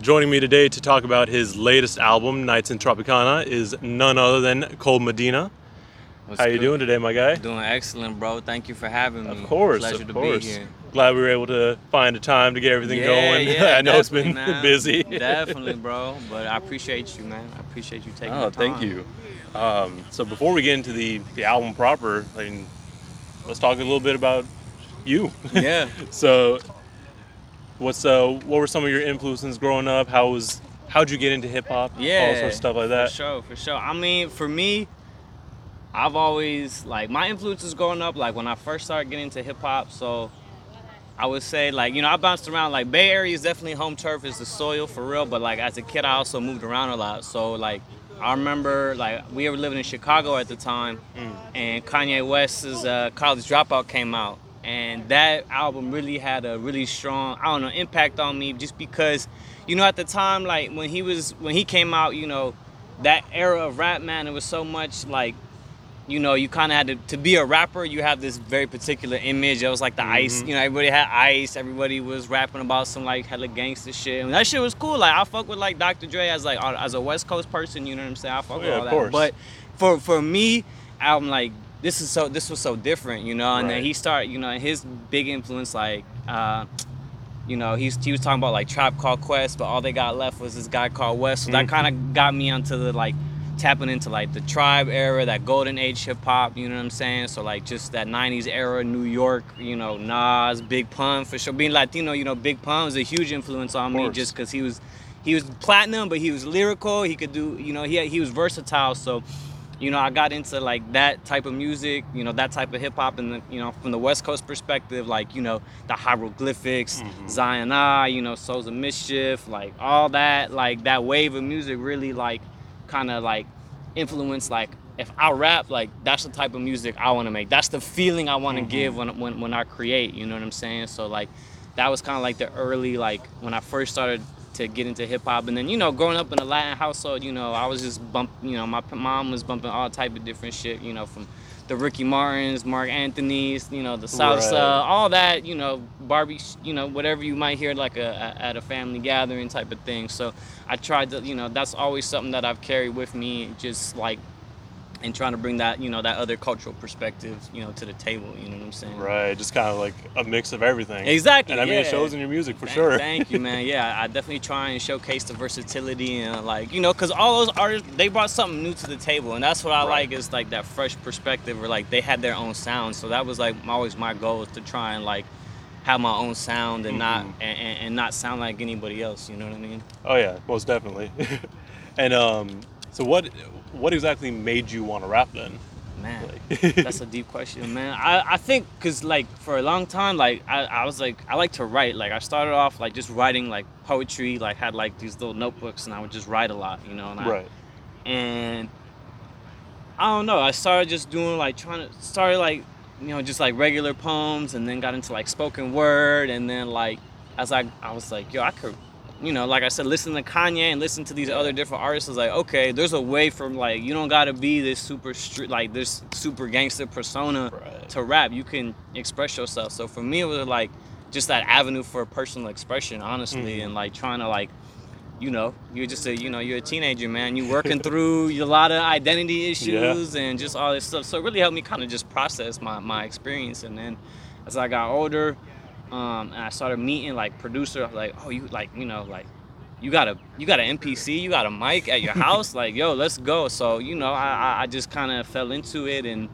joining me today to talk about his latest album, Knights in Tropicana, is none other than Cole Medina. What's How you doing today, my guy? Doing excellent, bro. Thank you for having me. Of course, Pleasure of to course. be here. Glad we were able to find a time to get everything yeah, going. Yeah, I know it's been man. busy. definitely, bro. But I appreciate you, man. I appreciate you taking the time. Oh, thank you. Um, so before we get into the, the album proper, I mean, let's talk a little bit about you. Yeah. so, what's uh, what were some of your influences growing up? How was how'd you get into hip hop? Yeah, all sorts of stuff like that. For sure, for sure. I mean, for me, I've always like my influences growing up. Like when I first started getting into hip hop, so I would say like you know I bounced around. Like Bay Area is definitely home turf, is the soil for real. But like as a kid, I also moved around a lot. So like I remember like we were living in Chicago at the time, Mm. and Kanye West's uh, College Dropout came out, and that album really had a really strong I don't know impact on me just because you know at the time like when he was when he came out you know that era of rap man it was so much like you know you kind of had to to be a rapper you have this very particular image it was like the ice Mhm. you know everybody had ice everybody was rapping about some like hella gangster shit and that shit was cool like I fuck with like Dr. Dre as like as a West Coast person you know what I'm saying I fuck Oh, with all of that course. but for for me I'm like this is so this was so different you know and Right. then he started you know his big influence like uh you know, he's he was talking about like Tribe Called Quest, but all they got left was this guy called West. So that Mhm. kind of got me onto the like tapping into like the Tribe era, that golden age hip hop. You know what I'm saying? So like just that '90s era, New York. You know, Nas, Big Pun for sure. Being Latino, you know, Big Pun was a huge influence on me just because he was he was platinum, but he was lyrical. He could do, you know, he he was versatile. So you know, I got into like that type of music, you know, that type of hip hop, and you know, from the West Coast perspective, like you know, the hieroglyphics, Mhm. Zion I, you know, Souls of Mischief, like all that, like that wave of music really like kind of like influenced like if I rap, like that's the type of music I want to make. That's the feeling I want to Mhm. give when, when when I create. You know what I'm saying? So like that was kind of like the early like when I first started to get into hip hop, and then you know growing up in a Latin household, you know I was just bump, you know my mom was bumping all type of different shit, you know from the Ricky Martins, Marc Anthony's, you know the salsa, Right. all that, you know Barbie, you know whatever you might hear like a, a at a family gathering type of thing. So I tried to, you know that's always something that I've carried with me, just like and trying to bring that you know that other cultural perspective you know to the table you know what i'm saying Right, just kind of like a mix of everything. exactly And I mean, it shows in your music for Thank- sure. Thank you, man. Yeah, I definitely try and showcase the versatility and like you know, cause all those artists they brought something new to the table, and that's what I Right. like is like that fresh perspective, or like they had their own sound. So that was like always my goal is to try and like have my own sound and not Mhm. and, and, and not sound like anybody else. You know what I mean? Oh yeah, most definitely. and um, so what what exactly made you want to rap then? Man, Like- that's a deep question, man. I, I think because like for a long time, like I, I was like I like to write. Like I started off like just writing like poetry. Like had like these little notebooks, and I would just write a lot, you know. And I, right. and I don't know. I started just doing like trying to started like you know just like regular poems, and then got into like spoken word, and then like as I I was like yo I could. You know, like I said, listen to Kanye and listen to these other different artists. I was like, okay, there's a way from like you don't gotta be this super street, like this super gangster persona Right. to rap. You can express yourself. So for me, it was like just that avenue for personal expression, honestly, Mhm. and like trying to like you know, you're just a, you know, you're a teenager, man. You're working through a lot of identity issues and just all this stuff. So it really helped me kind of just process my, my experience. And then as I got older, um, and I started meeting like producer, like, oh, you like, you know, like you got a you got an MPC, you got a mic at your house, like yo, let's go. So you know, I I, I just kind of fell into it and.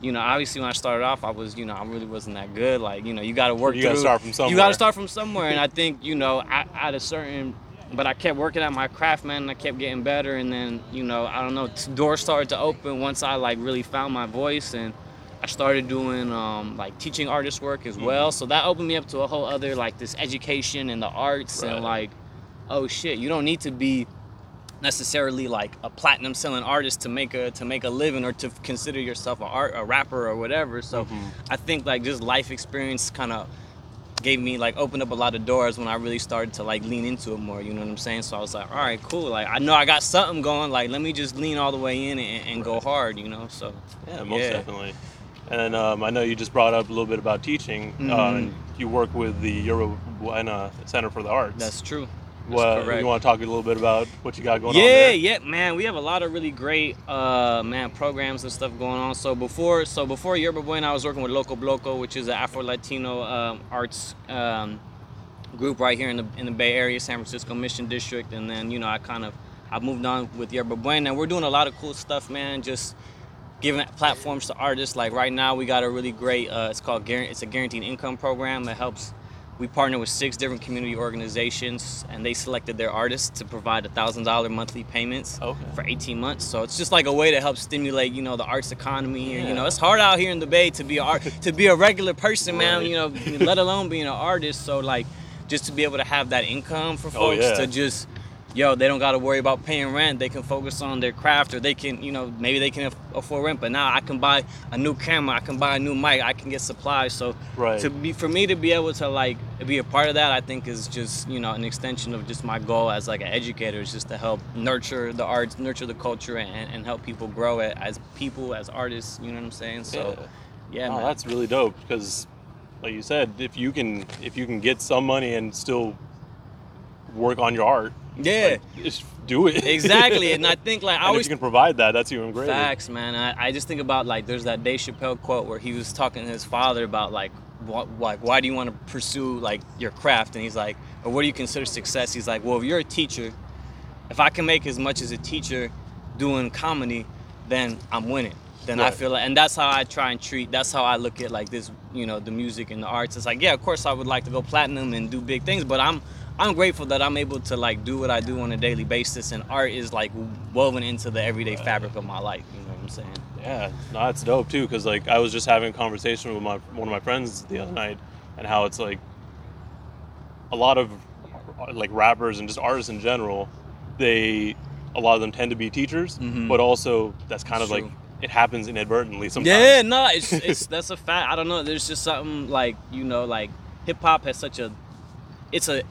You know, obviously when I started off, I was, you know, I really wasn't that good. Like, you know, you got to work You gotta start from somewhere. You got to start from somewhere, and I think you know, at, at a certain, but I kept working at my craft, man. And I kept getting better, and then you know, I don't know, doors started to open once I like really found my voice, and I started doing um, like teaching artist work as well. So that opened me up to a whole other like this education and the arts, Right. and like, oh shit, you don't need to be necessarily like a platinum selling artist to make a to make a living or to consider yourself a art a rapper or whatever. So Mhm. I think like just life experience kind of gave me like opened up a lot of doors when I really started to like lean into it more. You know what I'm saying? So I was like, all right, cool. Like I know I got something going. Like let me just lean all the way in and, and go hard. You know? So Yeah, most Yeah. definitely. And um, I know you just brought up a little bit about teaching. Uh, and you work with the Yerba Buena Center for the Arts. that's true. What correct. you want to talk a little bit about what you got going yeah, on there? yeah, man. We have a lot of really great uh man programs and stuff going on. So before so before Yerba Buena, I was working with Loco Bloco, which is an Afro Latino um, arts um, group right here in the in the Bay Area, San Francisco Mission District. And then you know I kind of I moved on with Yerba Buena. And we're doing a lot of cool stuff, man. Just giving platforms to artists. Like right now, we got a really great. Uh, it's called it's a guaranteed income program that helps. We partner with six different community organizations, and they selected their artists to provide a thousand dollar monthly payments Okay. for 18 months. So it's just like a way to help stimulate, you know, the arts economy. And, you know, it's hard out here in the Bay to be a art, to be a regular person, man. Right. You know, let alone being an artist. So like, just to be able to have that income for Oh, folks yeah. to just yo, they don't got to worry about paying rent. They can focus on their craft, or they can, you know, maybe they can afford rent. But now I can buy a new camera, I can buy a new mic, I can get supplies. So Right. to be for me to be able to like be a part of that, I think is just you know an extension of just my goal as like an educator is just to help nurture the arts, nurture the culture, and, and help people grow it as people, as artists. You know what I'm saying? So yeah, man. that's really dope because, like you said, if you can if you can get some money and still work on your art, yeah. like, just do it. Exactly, and I think like I and if you can provide that, that's even greater. Facts, man. I, I just think about like there's that Dave Chappelle quote where he was talking to his father about like what like why do you want to pursue like your craft and he's like or what do you consider success? He's like, well, if you're a teacher, if I can make as much as a teacher doing comedy, then I'm winning. Then I feel like, and that's how I try and treat. That's how I look at like this, you know, the music and the arts. It's like, yeah, of course I would like to go platinum and do big things, but I'm I'm grateful that I'm able to like do what I do on a daily basis, and art is like woven into the everyday fabric of my life. You know what I'm saying? Yeah, no, that's dope too. Cause like I was just having a conversation with my one of my friends the other night, and how it's like a lot of like rappers and just artists in general, they a lot of them tend to be teachers, Mhm. but also that's kind of True. like it happens inadvertently sometimes. Yeah, no, it's it's that's a fact. I don't know. There's just something like you know, like hip hop has such a, it's a,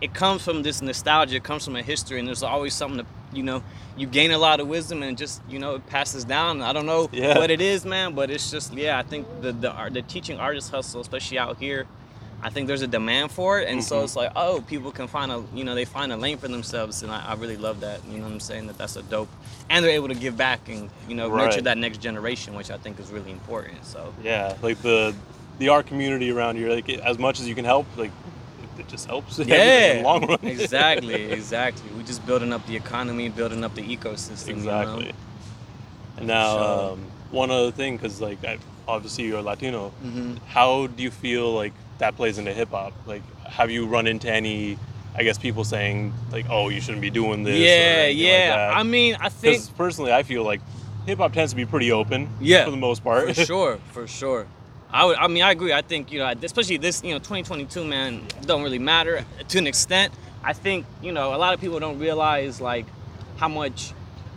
it comes from this nostalgia. It comes from a history, and there's always something to you know. You gain a lot of wisdom, and just you know, it passes down. I don't know Yeah. what it is, man, but it's just yeah. I think the the art, the teaching artist hustle, especially out here. I think there's a demand for it, and so Mhm. it's like, oh, people can find a, you know, they find a lane for themselves, and I, I really love that. You know what I'm saying? That that's a dope, and they're able to give back and you know nurture that next generation, which I think is really important. So Yeah, like the the art community around here, like as much as you can help, like it, just helps. in yeah, the long run. exactly, exactly. We're just building up the economy, building up the ecosystem. you know? Exactly. And now, Sure. um, one other thing, because like I, obviously you're Latino, Mhm. how do you feel like that plays into hip hop? Like, have you run into any, I guess, people saying like, "Oh, you shouldn't be doing this"? or Yeah, like yeah. that? I mean, I think personally, I feel like hip hop tends to be pretty open. Yeah, For the most part. for sure, for sure. I would. I mean, I agree. I think you know, especially this, you know, 2022, man, don't really matter to an extent. I think you know, a lot of people don't realize like how much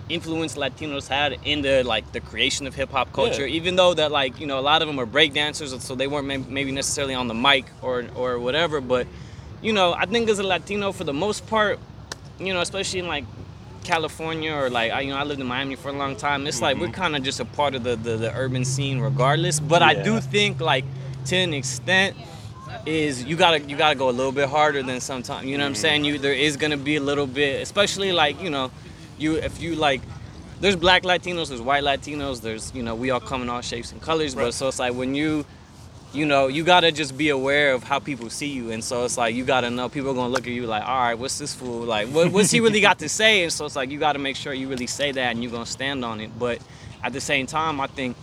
influence Latinos had in the like the creation of hip hop culture. Yeah. Even though that like you know, a lot of them are break dancers, so they weren't maybe necessarily on the mic or or whatever. But you know, I think as a Latino, for the most part, you know, especially in like California or like I, you know I lived in Miami for a long time. It's like we're mm-hmm. kind of just a part of the, the the urban scene regardless. But I do think like to an extent is you gotta you gotta go a little bit harder than sometimes. You know what I'm mm-hmm. saying? You there is gonna be a little bit, especially like you know, you if you like. There's black Latinos, there's white Latinos, there's you know we all come in all shapes and colors. But so it's like when you you know, you gotta just be aware of how people see you, and so it's like you gotta know people are gonna look at you like, all right, what's this fool like? What, what's he really got to say? And so it's like you gotta make sure you really say that and you're gonna stand on it. But at the same time, I think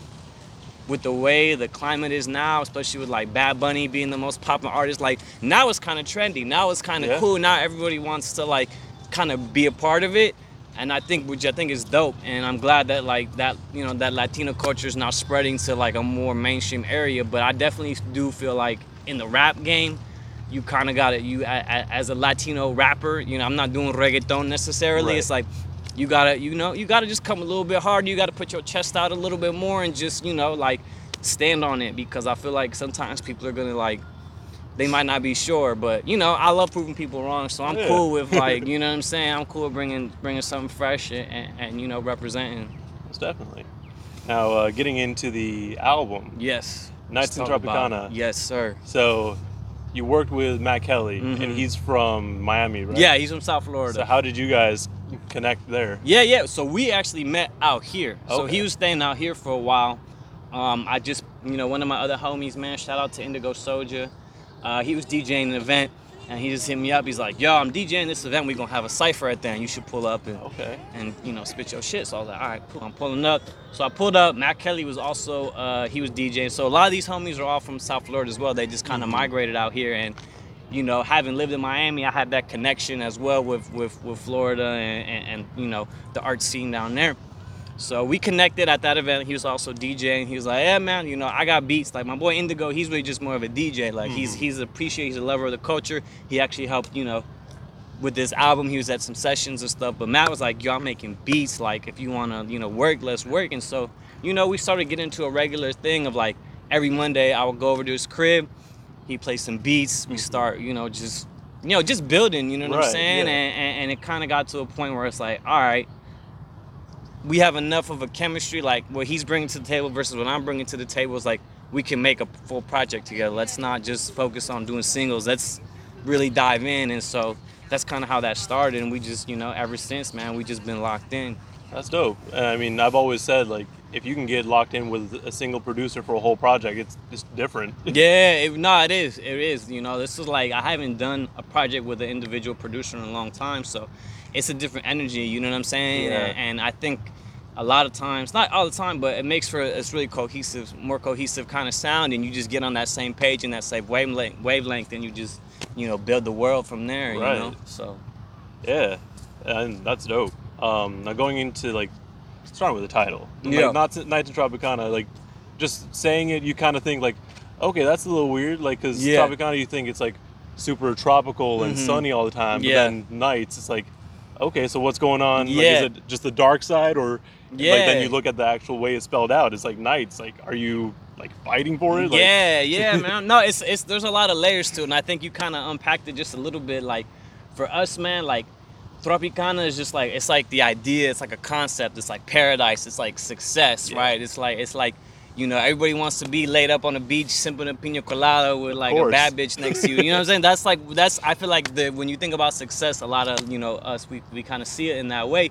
with the way the climate is now, especially with like Bad Bunny being the most popular artist, like now it's kind of trendy. Now it's kind of Yeah. cool. Now everybody wants to like kind of be a part of it. And I think, which I think is dope, and I'm glad that like that, you know, that Latino culture is now spreading to like a more mainstream area. But I definitely do feel like in the rap game, you kind of got it. You as a Latino rapper, you know, I'm not doing reggaeton necessarily. Right. It's like you gotta, you know, you gotta just come a little bit harder. You gotta put your chest out a little bit more and just, you know, like stand on it because I feel like sometimes people are gonna like they might not be sure, but you know, I love proving people wrong, so I'm Yeah. cool with like, you know what I'm saying? I'm cool with bringing bringing something fresh and, and, and you know representing. Most definitely. Now, uh, getting into the album, Yes. Knights in Tropicana. Yes, sir. So, you worked with Matt Kelly, Mhm. and he's from Miami, right? Yeah, he's from South Florida. So how did you guys connect there? Yeah, yeah. So we actually met out here. So he was staying out here for a while. Um, I just, you know, one of my other homies, man, shout out to Indigo Soldier. Uh, he was DJing an event, and he just hit me up. He's like, "Yo, I'm DJing this event. We're gonna have a cipher at there, and you should pull up and Okay. and you know spit your shit." So I was like, "All right, cool. I'm pulling up." So I pulled up. Matt Kelly was also uh, he was DJing. So a lot of these homies are all from South Florida as well. They just kind of migrated out here and. You know, having lived in Miami, I had that connection as well with with, with Florida and, and, and you know the art scene down there. So we connected at that event. He was also DJing. He was like, "Yeah, man, you know, I got beats. Like my boy Indigo, he's really just more of a DJ. Like he's mm-hmm. he's appreciate, he's a lover of the culture. He actually helped, you know, with this album. He was at some sessions and stuff. But Matt was like, "Yo, I'm making beats. Like if you wanna, you know, work, let's work." And so, you know, we started getting into a regular thing of like every Monday I would go over to his crib. He plays some beats. We mm-hmm. start, you know, just you know, just building. You know what Right, I'm saying? yeah. And, and and it kind of got to a point where it's like, all right we have enough of a chemistry, like what he's bringing to the table versus what I'm bringing to the table is like we can make a full project together. Let's not just focus on doing singles. Let's really dive in. And so that's kind of how that started. And we just, you know, ever since, man, we just been locked in. That's dope. Uh, I mean, I've always said like if you can get locked in with a single producer for a whole project, it's just different. yeah, it, no, it is. It is. You know, this is like I haven't done a project with an individual producer in a long time, so it's a different energy. You know what I'm saying? Yeah. And, and I think a lot of times, not all the time, but it makes for it's really cohesive, more cohesive kind of sound, and you just get on that same page and that same wavelength, wavelength, and you just you know build the world from there. You Right. know, so yeah, and that's dope. Um, now going into like starting with the title, Yeah. like not Knights in Tropicana, like just saying it, you kind of think like, okay, that's a little weird, like because Yeah. Tropicana, you think it's like super tropical and Mhm. sunny all the time, but Yeah. then Nights, it's like, okay, so what's going on? Like, Yeah. is it just the dark side, or like Yeah. then you look at the actual way it's spelled out, it's like Knights. Like, are you like fighting for it? Like, yeah, yeah, man. No, it's it's there's a lot of layers to it, and I think you kind of unpacked it just a little bit. Like for us, man, like Tropicana is just like it's like the idea, it's like a concept, it's like paradise, it's like success, Yeah. right? It's like it's like you know everybody wants to be laid up on the beach, sipping a pina colada with like a bad bitch next to you. You know what I'm saying? That's like that's I feel like the when you think about success, a lot of you know us we we kind of see it in that way.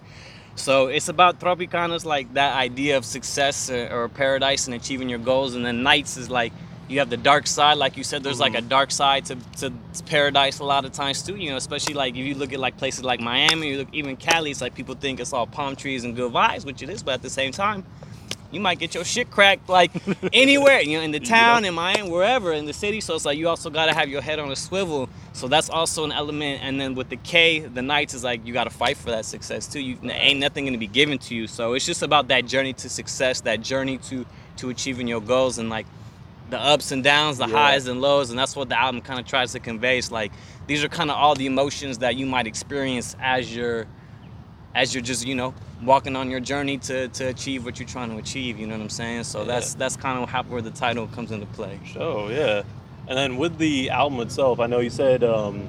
So it's about Tropicana's like that idea of success or, or paradise and achieving your goals, and then Nights is like you have the dark side, like you said. There's like a mm-hmm. dark side to, to paradise a lot of times too. You know, especially like if you look at like places like Miami, you look even Cali. It's like people think it's all palm trees and good vibes, which it is, but at the same time, you might get your shit cracked like anywhere, you know, in the town, in Miami, wherever, in the city. So it's like you also gotta have your head on a swivel. So that's also an element. And then with the K, the Knights is like you gotta fight for that success too. You ain't nothing gonna be given to you. So it's just about that journey to success, that journey to to achieving your goals and like the ups and downs, the Yeah. highs and lows, and that's what the album kind of tries to convey. It's like these are kind of all the emotions that you might experience as you're as you're just you know walking on your journey to, to achieve what you're trying to achieve. You know what I'm saying? So Yeah. that's that's kind of how where the title comes into play. Oh yeah, and then with the album itself, I know you said um,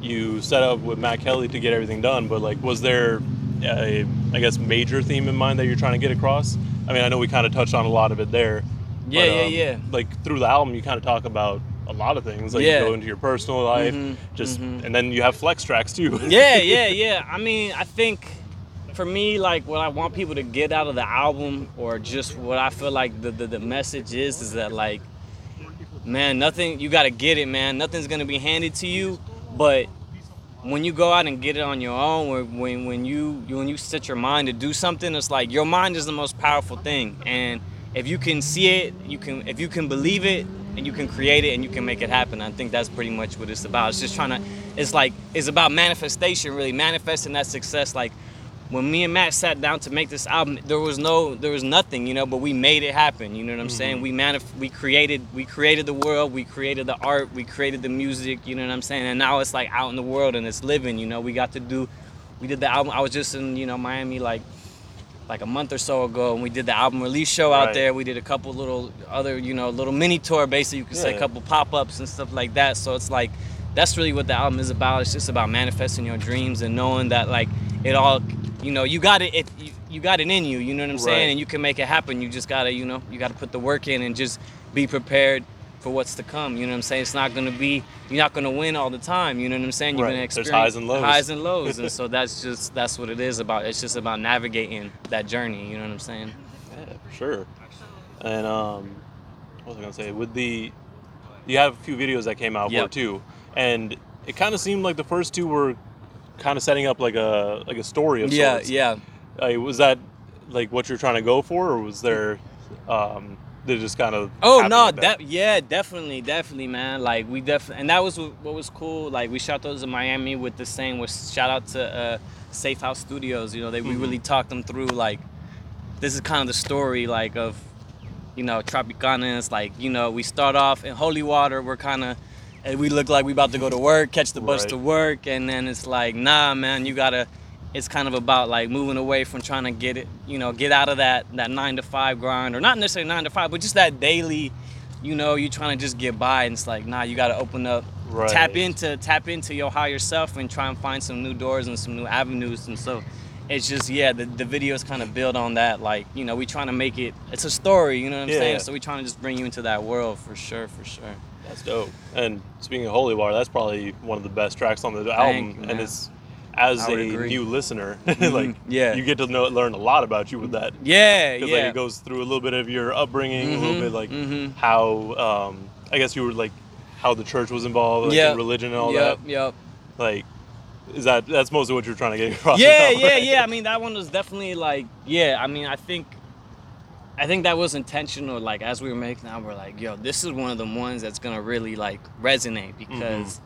you set up with Matt Kelly to get everything done, but like, was there a, I guess, major theme in mind that you're trying to get across? I mean, I know we kind of touched on a lot of it there. Yeah, but, yeah, um, yeah. Like through the album, you kind of talk about a lot of things. Like Yeah. you go into your personal life, Mhm, just, mhm. and then you have flex tracks too. yeah, yeah, yeah. I mean, I think for me, like what I want people to get out of the album, or just what I feel like the the, the message is, is that like, man, nothing. You gotta get it, man. Nothing's gonna be handed to you, but when you go out and get it on your own, or when when you when you set your mind to do something, it's like your mind is the most powerful thing, and if you can see it, you can if you can believe it, and you can create it, and you can make it happen. I think that's pretty much what it's about. It's just trying to, it's like it's about manifestation, really manifesting that success. Like when me and Matt sat down to make this album, there was no, there was nothing, you know, but we made it happen. You know what I'm saying? Mm-hmm. We manif- we created, we created the world, we created the art, we created the music. You know what I'm saying? And now it's like out in the world and it's living. You know, we got to do, we did the album. I was just in, you know, Miami like like a month or so ago, and we did the album release show out Right. there. We did a couple little other, you know, little mini tour, basically you could say, a couple pop ups and stuff like that. So it's like that's really what the album is about. It's just about manifesting your dreams and knowing that like it all, you know, you got it. it you, you got it in you. You know what I'm saying? And you can make it happen. You just gotta, you know, you gotta put the work in and just be prepared for what's to come. You know what I'm saying? It's not gonna be you're not gonna win all the time. You know what I'm saying? You're Right. gonna There's experience highs and lows. highs and lows, and so that's just that's what it is about. It's just about navigating that journey. You know what I'm saying? Yeah, for sure. And um, what was I gonna say? With the, you have a few videos that came out for Yep. it too, and it kind of seemed like the first two were kind of setting up like a like a story of Yeah, sorts. yeah. Uh, was that like what you're trying to go for, or was there, um, it just kind of? Oh no, that yeah, definitely, definitely, man. Like we definitely, and that was what was cool. Like we shot those in Miami with the same. Was shout out to uh, Safe House Studios. You know, they we Mhm. really talked them through. Like this is kind of the story, like of you know Tropicana. It's like you know we start off in Holy Water. We're kind of and we look like we about to go to work, catch the bus Right. to work, and then it's like, nah, man, you gotta. It's kind of about like moving away from trying to get it, you know, get out of that that nine to five grind, or not necessarily nine to five, but just that daily, you know, you're trying to just get by, and it's like, nah, you gotta open up, Right. tap into tap into your higher self, and try and find some new doors and some new avenues, and so. It's just yeah, the, the videos kind of build on that. Like you know, we trying to make it. It's a story, you know what I'm Yeah. saying. So we trying to just bring you into that world for sure, for sure. That's dope. And speaking of Holy Water, that's probably one of the best tracks on the Thank album. you, and it's as a agree. new listener, Mhm. like Yeah. you get to know learn a lot about you with that. Yeah, Because yeah. like it goes through a little bit of your upbringing, a little Mhm, bit like mhm. how um, I guess you were like how the church was involved, like in religion and all yep, that. Yep. Yep. Like, is that that's mostly what you're trying to get across? Yeah, yeah, right? yeah. I mean, that one was definitely like, yeah. I mean, I think, I think that was intentional. Like as we were making that, we're like, yo, this is one of the ones that's gonna really like resonate because.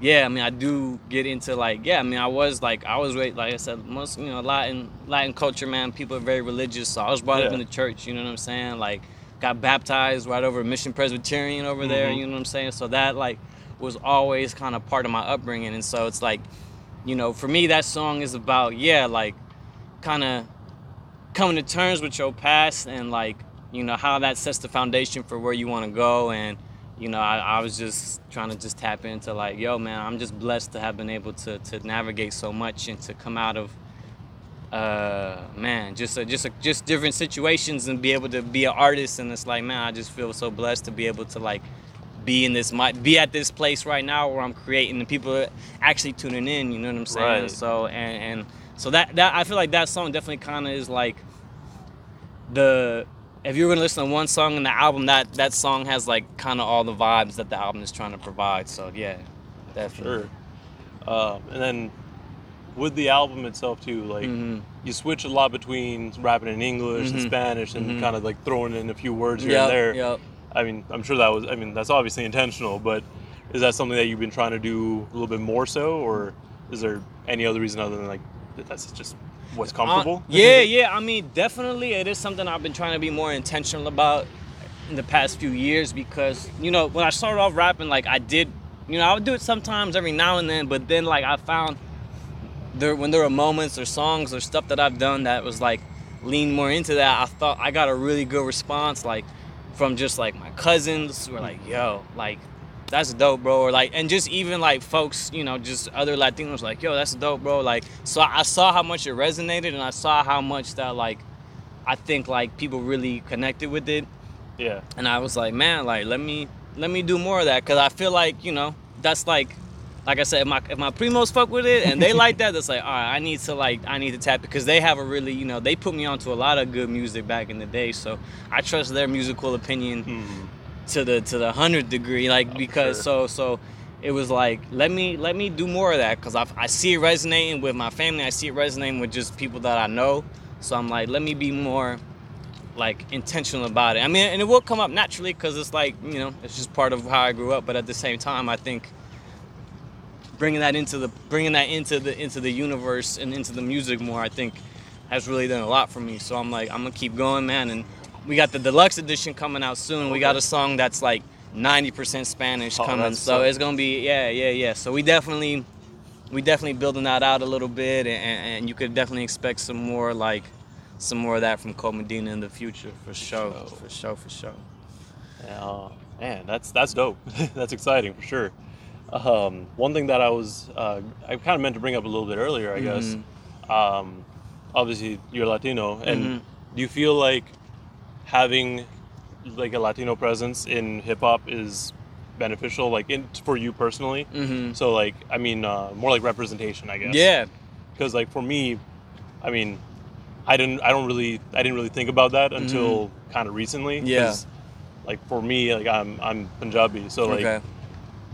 Yeah, I mean, I do get into like, yeah, I mean, I was like, I was raised, like I said, most, you know, Latin, Latin culture, man, people are very religious. So I was brought up in the church, you know what I'm saying? Like, got baptized right over Mission Presbyterian over there, Mhm. you know what I'm saying? So that, like, was always kind of part of my upbringing. And so it's like, you know, for me, that song is about, yeah, like, kind of coming to terms with your past and, like, you know, how that sets the foundation for where you want to go. And, you know, I, I was just trying to just tap into, like, yo, man, I'm just blessed to have been able to, to navigate so much and to come out of, uh, man, just a, just a, just different situations and be able to be an artist. And it's like, man, I just feel so blessed to be able to, like, be in this might be at this place right now where I'm creating and people are actually tuning in, you know what I'm saying? Right. So and and so that that I feel like that song definitely kind of is like the if you're gonna listen to one song in the album, that that song has like kind of all the vibes that the album is trying to provide. So yeah, definitely. Sure. Um, and then with the album itself too, like Mhm. you switch a lot between rapping in English and Mhm. Spanish and Mhm. kind of like throwing in a few words here Yep, and there. yep. I mean, I'm sure that was. I mean, that's obviously intentional, but is that something that you've been trying to do a little bit more so, or is there any other reason other than like that that's just what's comfortable? Uh, yeah, yeah. I mean, definitely, it is something I've been trying to be more intentional about in the past few years because you know when I started off rapping, like I did, you know, I would do it sometimes every now and then, but then like I found there when there were moments or songs or stuff that I've done that was like lean more into that. I thought I got a really good response, like from just like my cousins who were like, "Yo, like." That's dope, bro. Or like, and just even like folks, you know, just other Latinos, like, yo, that's dope, bro. Like, so I saw how much it resonated, and I saw how much that like, I think like people really connected with it, yeah. and I was like, man, like let me let me do more of that, cause I feel like you know that's like, like I said, if my if my primos fuck with it and they like that, that's like, all right, I need to like I need to tap it. because they have a really you know they put me onto a lot of good music back in the day, so I trust their musical opinion Mhm. To the to the hundredth degree like because so so it was like let me let me do more of that because I, I see it resonating with my family i see it resonating with just people that i know so i'm like let me be more like intentional about it. I mean and it will come up naturally because it's like you know it's just part of how i grew up but at the same time i think bringing that into the bringing that into the into the universe and into the music more i think has really done a lot for me. So i'm like i'm gonna keep going man and we got the deluxe edition coming out soon we got a song that's like 90% spanish Oh, coming so so- it's gonna be yeah yeah yeah so we definitely we definitely building that out a little bit and, and you could definitely expect some more like some more of that from Cole Medina in the future for sure sure. for sure for sure Uh, man, that's that's dope. that's exciting for sure. Um, one thing that I was uh, I kind of meant to bring up a little bit earlier, I guess. Um, obviously, you're Latino, and Mhm. do you feel like having like a Latino presence in hip hop is beneficial, like in for you personally. Mm-hmm. So like, I mean, uh, more like representation, I guess. Yeah. Because like for me, I mean, I didn't, I don't really, I didn't really think about that until kind of recently. Mm-hmm. Yeah. Like for me, like I'm, I'm Punjabi, so like okay.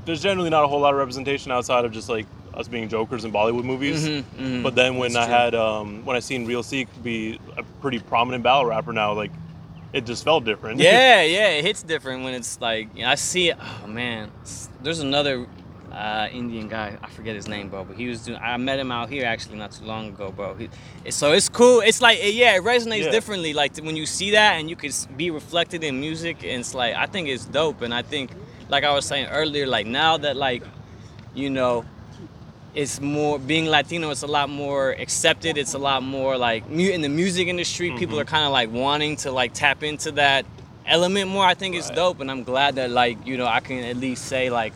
there's generally not a whole lot of representation outside of just like us being jokers in Bollywood movies. Mhm, mhm. But then when That's I true. had um, when I seen Real Sikh be a pretty prominent battle rapper now, like it just felt different. yeah, yeah, it hits different when it's like you know, I see it. Oh man, there's another uh, Indian guy. I forget his name, bro. But he was doing. I met him out here actually not too long ago, bro. He, so it's cool. It's like yeah, it resonates Yeah. differently. Like when you see that and you can be reflected in music, and it's like I think it's dope. And I think, like I was saying earlier, like now that like, you know, it's more being Latino. It's a lot more accepted. It's a lot more like in the music industry. People Mhm. are kind of like wanting to like tap into that element more. I think it's dope, and I'm glad that like you know I can at least say like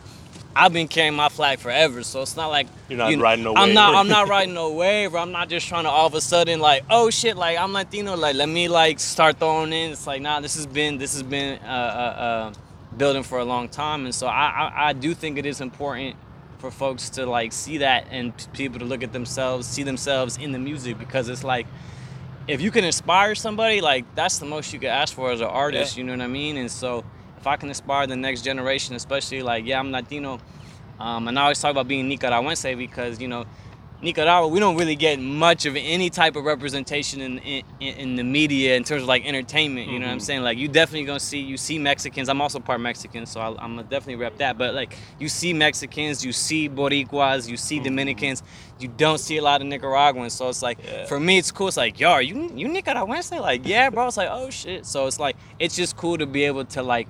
I've been carrying my flag forever. So it's not like You're not you know, riding no I'm not. I'm not riding no wave. Or I'm not just trying to all of a sudden like oh shit like I'm Latino. Like let me like start throwing in. It's like nah. This has been this has been uh, uh, uh, building for a long time, and so I, I I do think it is important for folks to like see that and people to look at themselves, see themselves in the music because it's like if you can inspire somebody, like that's the most you can ask for as an artist. Yeah. You know what I mean? And so if I can inspire the next generation, especially like yeah, I'm Latino, um, and I always talk about being Nicaragüense because you know. Nicaragua, we don't really get much of any type of representation in, in in the media in terms of like entertainment. You know what I'm Mhm. saying? Like you definitely gonna see you see Mexicans. I'm also part Mexican, so I, I'm gonna definitely rep that. But like you see Mexicans, you see Boricuas, you see Mhm. Dominicans. You don't see a lot of Nicaraguans. So it's like Yeah. for me, it's cool. It's like yo, are you you Nicaraguense? Like yeah, bro. It's like oh shit. So it's like it's just cool to be able to like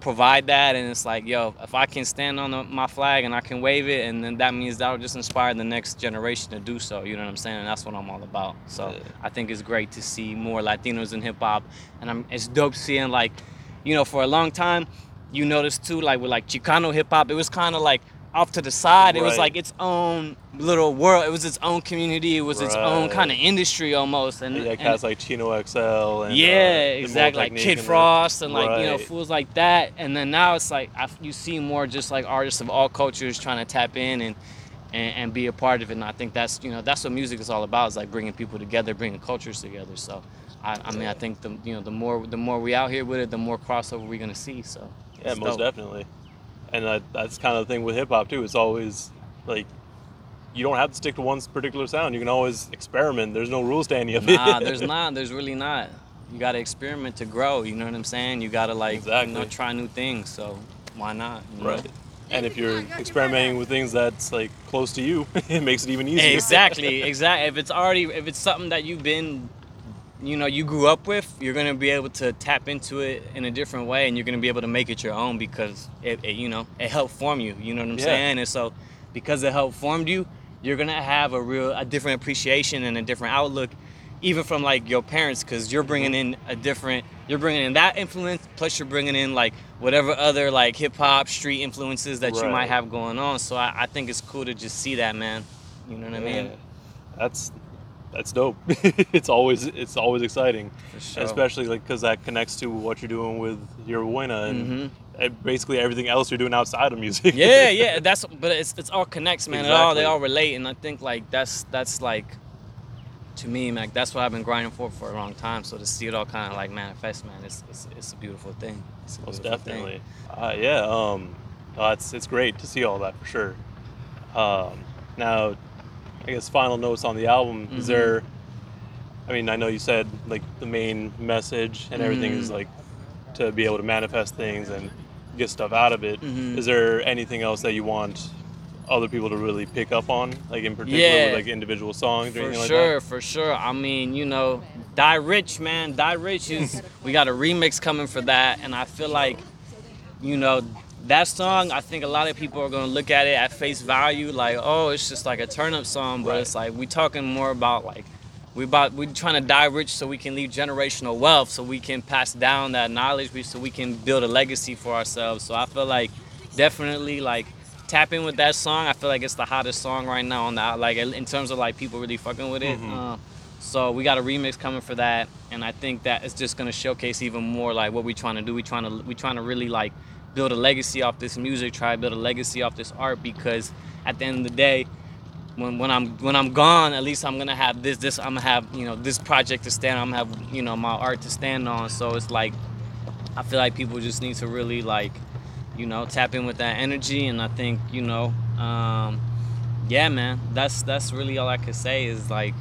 provide that and it's like yo if i can stand on the, my flag and i can wave it and then that means that'll just inspire the next generation to do so you know what i'm saying and that's what i'm all about so Yeah. i think it's great to see more latinos in hip-hop and I'm, it's dope seeing like you know for a long time you notice too like with like chicano hip-hop it was kind of like off to the side it was Right. like its own little world it was its own community it was its own Right. kind of industry almost and, yeah, and cats like Chino XL and yeah, uh, the exactly. Like Kid Frost and like you know Right. fools like that. And then now it's like I, you see more just like artists of all cultures trying to tap in and, and and be a part of it. And I think that's you know that's what music is all about. Is like bringing people together, bringing cultures together. So I, I mean I think the you know the more the more we out here with it, the more crossover we're gonna see. So Yeah, it's most dope. definitely. And that, that's kind of the thing with hip hop too. It's always like you don't have to stick to one particular sound. You can always experiment. There's no rules to any of it. Nah, there's not. There's really not. You got to experiment to grow. You know what I'm saying? You got to like you know try new things. So why not? you know? Right. And if you're experimenting with things that's like close to you, it makes it even easier. Exactly, exactly. If it's already, if it's something that you've been, you know, you grew up with, you're gonna be able to tap into it in a different way, and you're gonna be able to make it your own because it, it you know, it helped form you. You know what I'm Yeah. saying? And so, because it helped formed you, you're gonna have a real, a different appreciation and a different outlook, even from like your parents, because you're bringing mm-hmm. in a different, you're bringing in that influence, plus you're bringing in like whatever other like hip hop, street influences that you might have going on. So I, I think it's cool to just see that, man. You know what I mean? Yeah. That's that's dope. it's always it's always exciting, sure. especially like because that connects to what you're doing with Yerba Buena and Mhm. uh, basically everything else you're doing outside of music. yeah, yeah. That's but it's it's all connects, man. It all they all relate, and I think like that's that's like to me, man. That's what I've been grinding for for a long time. So to see it all kind of like manifest, man, it's it's, it's a beautiful thing. It's a Most beautiful thing. definitely. Uh, yeah. Um, uh, it's it's great to see all that for sure. Um, now, I guess final notes on the album. Is Mhm. there? I mean, I know you said like the main message and everything is Mhm. like to be able to manifest things and get stuff out of it. Is Mhm. there anything else that you want other people to really pick up on, like in particular Yeah. with like individual songs or For anything sure, like for sure. I mean, you know, Die Rich, man. Die Rich is we got a remix coming for that, and I feel like, you know, that song. I think a lot of people are gonna look at it at face value, like, oh, it's just like a turn up song, but Right. it's like we talking more about like. We about we trying to die rich so we can leave generational wealth, so we can pass down that knowledge, so we can build a legacy for ourselves. So I feel like definitely like tap in with that song. I feel like it's the hottest song right now on the like in terms of like people really fucking with it. Mhm. Uh, So we got a remix coming for that, and I think that it's just gonna showcase even more like what we trying to do. We trying to we trying to really like build a legacy off this music, try to build a legacy off this art because at the end of the day, when, when I'm when I'm gone, at least I'm gonna have this this I'm gonna have you know this project to stand. on. I'm gonna have you know my art to stand on. So it's like I feel like people just need to really like you know tap in with that energy, and I think you know um, yeah, man, that's that's really all I could say is like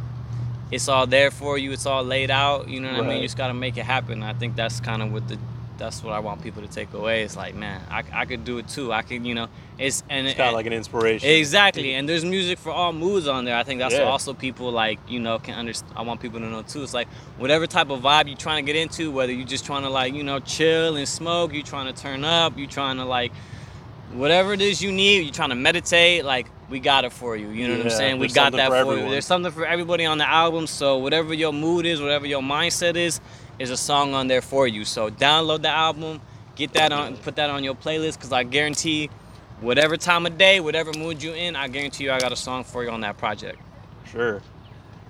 it's all there for you. It's all laid out. You know what I mean? You just gotta make it happen. I think that's kind of what the that's what I want people to take away. It's like, man, I, I could do it too. I could, you know, it's and It's kind of like an inspiration. Exactly, and there's music for all moods on there. I think that's Yeah. what also people like, you know, can understand. I want people to know too. It's like whatever type of vibe you're trying to get into, whether you're just trying to like, you know, chill and smoke, you're trying to turn up, you're trying to like, whatever it is you need, you're trying to meditate, like we got it for you. You know what I'm saying? We got that for for, you. There's something for everybody on the album. So whatever your mood is, whatever your mindset is, is a song on there for you. So download the album, get that on, put that on your playlist, because I guarantee, whatever time of day, whatever mood you in, I guarantee you I got a song for you on that project. Sure.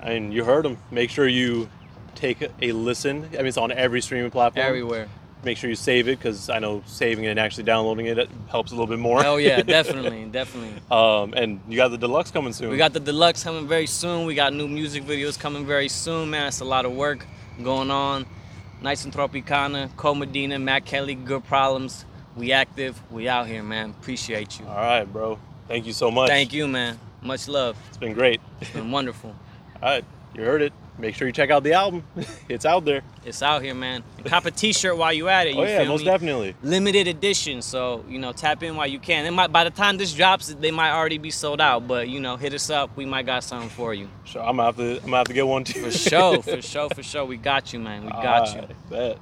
I mean, you heard them. Make sure you take a- listen. I mean, it's on every streaming platform. Everywhere. Make sure you save it because I know saving it and actually downloading it it helps a little bit more. Oh yeah, definitely, definitely. um, and you got the deluxe coming soon. We got the deluxe coming very soon. We got new music videos coming very soon, man. It's a lot of work going on. Knights in Tropicana, Cole Medina, Matt Kelly, Good Problems. We active. We out here, man. Appreciate you. All right, bro. Thank you so much. Thank you, man. Much love. It's been great. It's been wonderful. All right, you heard it. Make sure you check out the album. it's out there. It's out here, man. And cop a T-shirt while you at it. You oh yeah, most me? definitely. Limited edition, so you know, tap in while you can. It might by the time this drops, they might already be sold out. But you know, hit us up. We might got something for you. Sure, I'm gonna have to. I'm gonna have to get one too. For sure, for sure, for sure. We got you, man. We got you. Alright, bet.